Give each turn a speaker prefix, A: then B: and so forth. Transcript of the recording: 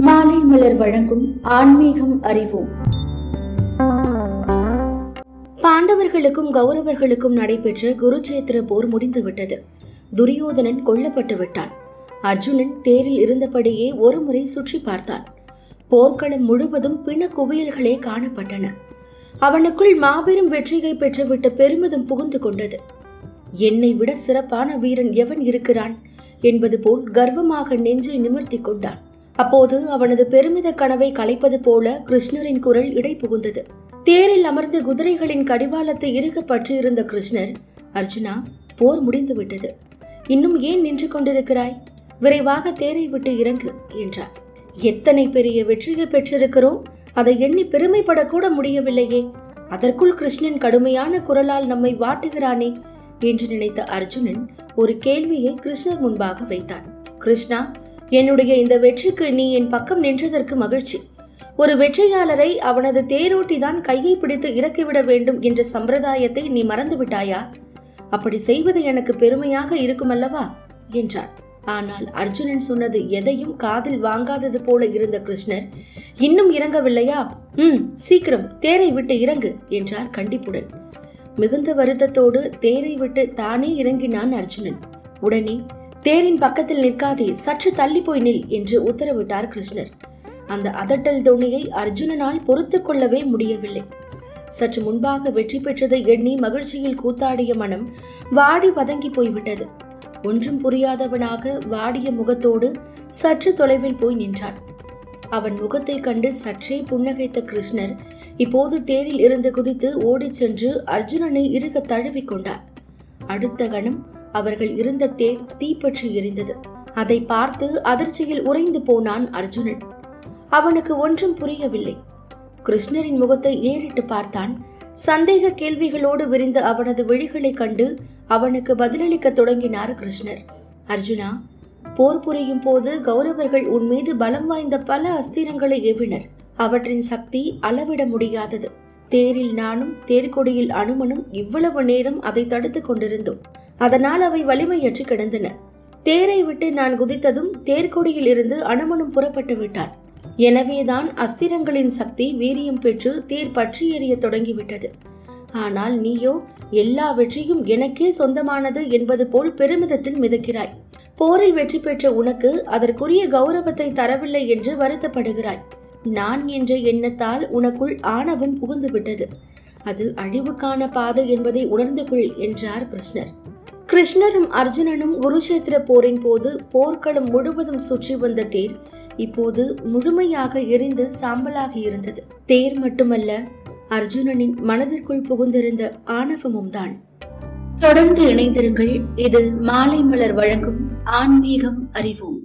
A: மாலை மலர் வழங்கும் ஆன்மீகம் அறிவோம். பாண்டவர்களுக்கும் கௌரவர்களுக்கும் நடைபெற்ற குருச்சேத்திர போர் முடிந்துவிட்டது. துரியோதனன் கொல்லப்பட்டு விட்டான். அர்ஜுனன் தேரில் இருந்தபடியே ஒருமுறை சுற்றி பார்த்தான். போர்க்களம் முழுவதும் பிண குவியல்களே காணப்பட்டன. அவனுக்குள் மாபெரும் வெற்றியை பெற்றுவிட்ட பெருமிதம் புகுந்து கொண்டது. என்னை விட சிறப்பான வீரன் எவன் இருக்கிறான்? என்பது போல் கர்வமாக நெஞ்சை நிமிர்த்தி கொண்டான். அப்போது அவனது பெருமித கனவை கலைப்பது போல கிருஷ்ணரின் குரல் இடை புகுந்தது தேரில் அமர்ந்து குதிரைகளின் கடிவாளத்தை இருக்க பற்றியிருந்த கிருஷ்ணர் அர்ஜுனா போர் முடிந்து விட்டது. இன்னும் ஏன் நின்று கொண்டிருக்கிறாய்? விரைவாக தேரை விட்டு இறங்கு என்றார். எத்தனை பெரிய வெற்றியை பெற்றிருக்கிறோம். அதை எண்ணி பெருமைப்படக்கூட முடியவில்லையே. அதற்குள் கிருஷ்ணன் கடுமையான குரலால் நம்மை வாட்டுகிறானே என்று நினைத்த அர்ஜுனன் ஒரு கேள்வியை கிருஷ்ணர் முன்பாக வைத்தான். கிருஷ்ணா என்னுடைய இந்த வெற்றிக்கு நீ என் பக்கம் நின்றதற்கு மகிழ்ச்சி. ஒரு வெற்றியாளரை அவனது தேரோட்டி தான் கையை பிடித்து இறக்கிவிட வேண்டும் என்ற சம்பிரதாயத்தை நீ மறந்துவிட்டாயா? அப்படி செய்வது எனக்கு பெருமையாக இருக்குமல்லவா? என்றார் ஆனால் அர்ஜுனன் சொன்னது எதையும் காதில் வாங்காதது போல இருந்த கிருஷ்ணர் இன்னும் இறங்கவில்லையா? ம் சீக்கிரம் தேரை விட்டு இறங்கு என்றார் கண்டிப்புடன். மிகுந்த வருத்தத்தோடு தேரை விட்டு தானே இறங்கினான் அர்ஜுனன். உடனே தேரின் பக்கத்தில் நிற்காதே சற்று தள்ளி போய் நில் என்று உத்தரவிட்டார் கிருஷ்ணர். அந்த அதட்டல் தோணியை அர்ஜுனனால் பொறுத்து கொள்ளவே முடியவில்லை. சற்று முன்பாக வெற்றி பெற்றதை எண்ணி மகிழ்ச்சியில் கூத்தாடிய மனம் வாடி வதங்கி போய்விட்டது. ஒன்றும் புரியாதவனாக வாடிய முகத்தோடு சற்று தொலைவில் போய் நின்றான். அவன் முகத்தை கண்டு சற்றே புன்னகைத்த கிருஷ்ணர் இப்போது தேரில் இருந்து குதித்து ஓடிச் சென்று அர்ஜுனனை இருக தழுவிக் கொண்டார். அடுத்த கணம் அவர்கள் இருந்த தேர் தீப்பற்றி எரிந்தது. அதை பார்த்து அதிர்ச்சியில் உறைந்து போனான் அர்ஜுனன். அவனுக்கு ஒன்றும் புரியவில்லை. கிருஷ்ணரின் முகத்தை ஏறிட்டு பார்த்தான். சந்தேக கேள்விகளோடு விரிந்த அவனது விழிகளைக் கண்டு அவனுக்கு பதிலளிக்க தொடங்கினார் கிருஷ்ணர். அர்ஜுனா போர் புரியும் போது கௌரவர்கள் உன் மீது பலம் வாய்ந்த பல அஸ்திரங்களை ஏவினர். அவற்றின் சக்தி அளவிட முடியாதது. தேரில் நானும் தேர்கொடியில் அனுமனும் இவ்வளவு நேரம் அதை தடுத்து கொண்டிருந்தோம். அதனால் அவை வலிமையற்று கிடந்தன. தேரை விட்டு நான் குதித்ததும் தேர்கொடியில் இருந்து அனுமனும் புறப்பட்டு விட்டான். எனவேதான் அஸ்திரங்களின் சக்தி வீரியம் பெற்று தேர் பற்றி எறிய தொடங்கிவிட்டது. ஆனால் நீயோ எல்லா வெற்றியும் எனக்கே சொந்தமானது என்பது போல் பெருமிதத்தில் மிதக்கிறாய். போரில் வெற்றி பெற்ற உனக்கு அதற்குரிய கௌரவத்தை தரவில்லை என்று வருத்தப்படுகிறாய். நான் என்ற எண்ணத்தால் உனக்குள் ஆணவம் புகுந்துவிட்டது. அது அழிவுக்கான பாதை என்பதை உணர்ந்து கொள் என்றார் கிருஷ்ணர். கிருஷ்ணரும் அர்ஜுனனும் குருஷேத்திர போரின் போது போர்க்களம் முழுவதும் சுற்றி வந்த தேர் இப்போது முழுமையாக எரிந்து சாம்பலாகி இருந்தது. தேர் மட்டுமல்ல அர்ஜுனனின் மனதிற்குள் புகுந்திருந்த ஆணவமும் தான். தொடர்ந்து இணைந்திருங்கள் இது மாலை மலர் வழங்கும் ஆன்மீகம் அறிவோம்.